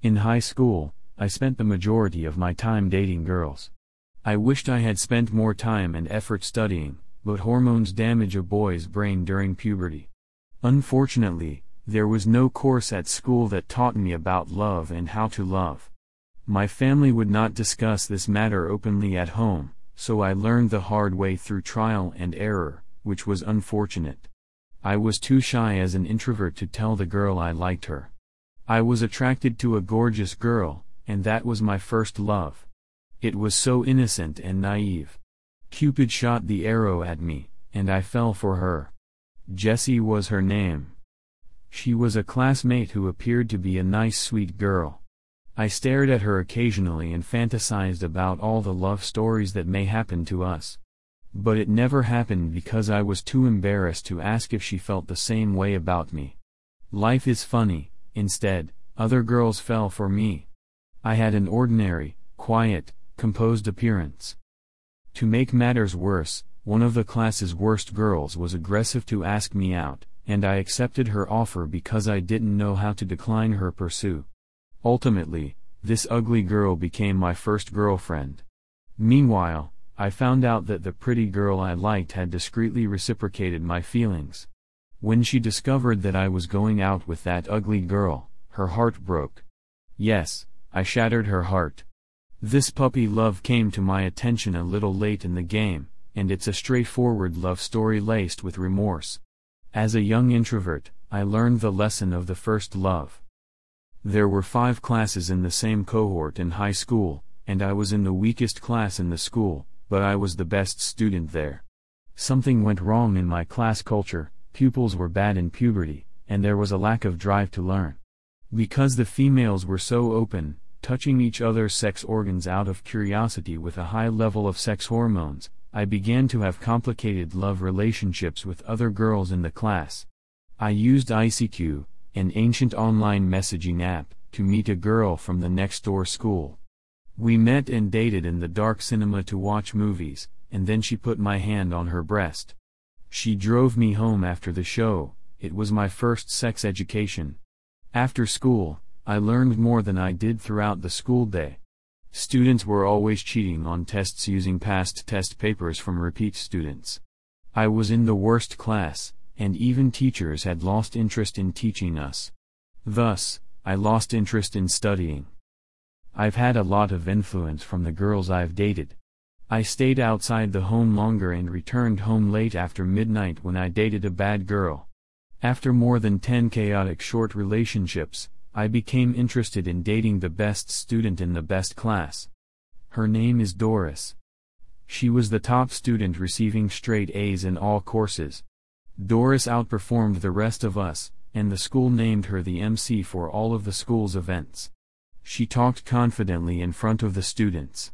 In high school, I spent the majority of my time dating girls. I wished I had spent more time and effort studying, but hormones damage a boy's brain during puberty. Unfortunately, there was no course at school that taught me about love and how to love. My family would not discuss this matter openly at home, so I learned the hard way through trial and error, which was unfortunate. I was too shy as an introvert to tell the girl I liked her. I was attracted to a gorgeous girl, and that was my first love. It was so innocent and naive. Cupid shot the arrow at me, and I fell for her. Jessie was her name. She was a classmate who appeared to be a nice sweet girl. I stared at her occasionally and fantasized about all the love stories that may happen to us. But it never happened because I was too embarrassed to ask if she felt the same way about me. Life is funny, instead, other girls fell for me. I had an ordinary, quiet, composed appearance. To make matters worse, one of the class's worst girls was aggressive to ask me out, and I accepted her offer because I didn't know how to decline her pursuit. Ultimately, this ugly girl became my first girlfriend. Meanwhile, I found out that the pretty girl I liked had discreetly reciprocated my feelings. When she discovered that I was going out with that ugly girl, her heart broke. Yes, I shattered her heart. This puppy love came to my attention a little late in the game, and it's a straightforward love story laced with remorse. As a young introvert, I learned the lesson of the first love. There were five classes in the same cohort in high school, and I was in the weakest class in the school, but I was the best student there. Something went wrong in my class culture, pupils were bad in puberty, and there was a lack of drive to learn. Because the females were so open, touching each other's sex organs out of curiosity with a high level of sex hormones, I began to have complicated love relationships with other girls in the class. I used ICQ, an ancient online messaging app, to meet a girl from the next door school. We met and dated in the dark cinema to watch movies, and then she put my hand on her breast. She drove me home after the show, it was my first sex education. After school, I learned more than I did throughout the school day. Students were always cheating on tests using past test papers from repeat students. I was in the worst class, and even teachers had lost interest in teaching us. Thus, I lost interest in studying. I've had a lot of influence from the girls I've dated. I stayed outside the home longer and returned home late after midnight when I dated a bad girl. After more than 10 chaotic short relationships, I became interested in dating the best student in the best class. Her name is Doris. She was the top student receiving straight A's in all courses. Doris outperformed the rest of us, and the school named her the MC for all of the school's events. She talked confidently in front of the students.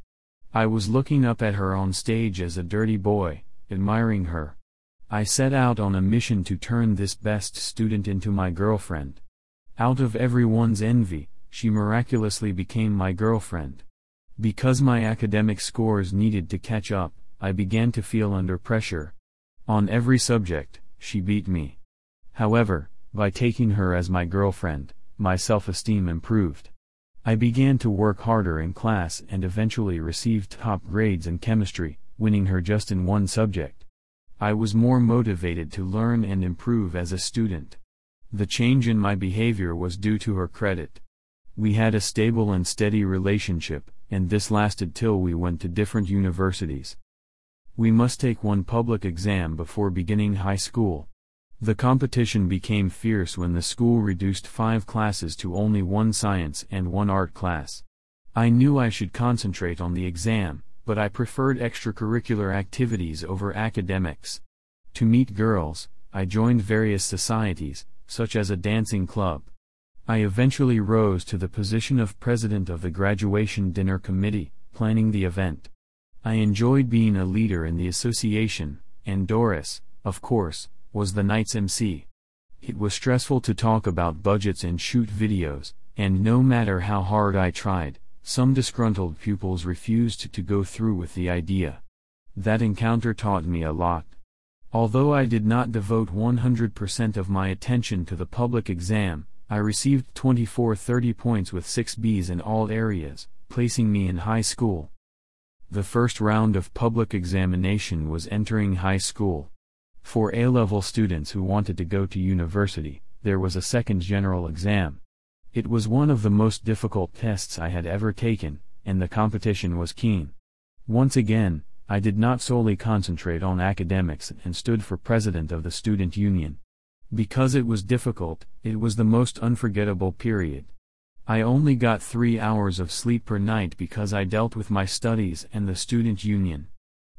I was looking up at her on stage as a dirty boy, admiring her. I set out on a mission to turn this best student into my girlfriend. Out of everyone's envy, she miraculously became my girlfriend. Because my academic scores needed to catch up, I began to feel under pressure. On every subject, she beat me. However, by taking her as my girlfriend, my self-esteem improved. I began to work harder in class and eventually received top grades in chemistry, winning her just in one subject. I was more motivated to learn and improve as a student. The change in my behavior was due to her credit. We had a stable and steady relationship, and this lasted till we went to different universities. We must take one public exam before beginning high school. The competition became fierce when the school reduced five classes to only one science and one art class. I knew I should concentrate on the exam, but I preferred extracurricular activities over academics. To meet girls, I joined various societies, such as a dancing club. I eventually rose to the position of president of the graduation dinner committee, planning the event. I enjoyed being a leader in the association, and Doris, of course, was the night's MC. It was stressful to talk about budgets and shoot videos, and no matter how hard I tried, some disgruntled pupils refused to go through with the idea. That encounter taught me a lot. Although I did not devote 100% of my attention to the public exam, I received 24 30 points with 6 Bs in all areas, placing me in high school. The first round of public examination was entering high school. For A level students who wanted to go to university, there was a second general exam. It was one of the most difficult tests I had ever taken, and the competition was keen. Once again, I did not solely concentrate on academics and stood for president of the student union. Because it was difficult, it was the most unforgettable period. I only got three hours of sleep per night because I dealt with my studies and the student union.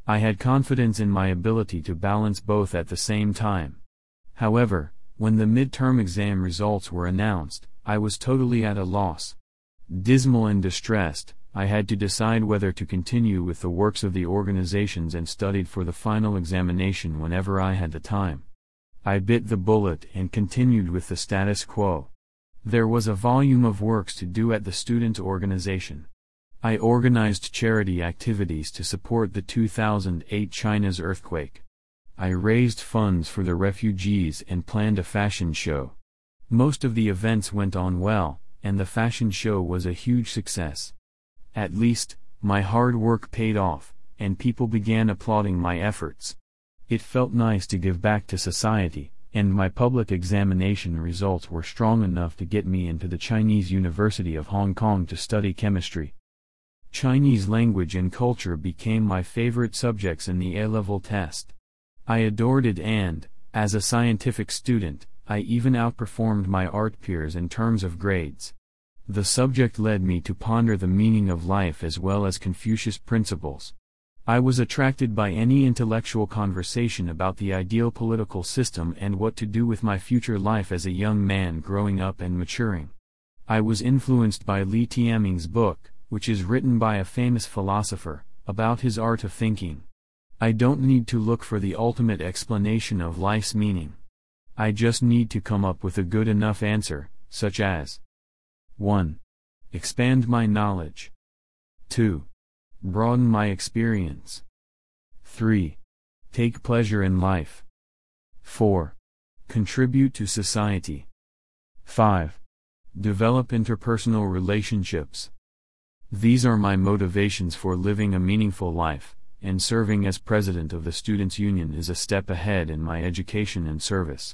I had confidence in my ability to balance both at the same time. However, when the midterm exam results were announced, I was totally at a loss. Dismal and distressed, I had to decide whether to continue with the works of the organizations and studied for the final examination whenever I had the time. I bit the bullet and continued with the status quo. There was a volume of works to do at the student organization. I organized charity activities to support the 2008 China's earthquake. I raised funds for the refugees and planned a fashion show. Most of the events went on well, and the fashion show was a huge success. At least, my hard work paid off, and people began applauding my efforts. It felt nice to give back to society, and my public examination results were strong enough to get me into the Chinese University of Hong Kong to study chemistry. Chinese language and culture became my favorite subjects in the A-level test. I adored it and, as a scientific student, I even outperformed my art peers in terms of grades. The subject led me to ponder the meaning of life as well as Confucius principles. I was attracted by any intellectual conversation about the ideal political system and what to do with my future life as a young man growing up and maturing. I was influenced by Li Tianming's book, which is written by a famous philosopher, about his art of thinking. I don't need to look for the ultimate explanation of life's meaning. I just need to come up with a good enough answer, such as 1. Expand my knowledge. 2. Broaden my experience. 3. Take pleasure in life. 4. Contribute to society. 5. Develop interpersonal relationships. These are my motivations for living a meaningful life, and serving as president of the Students' Union is a step ahead in my education and service.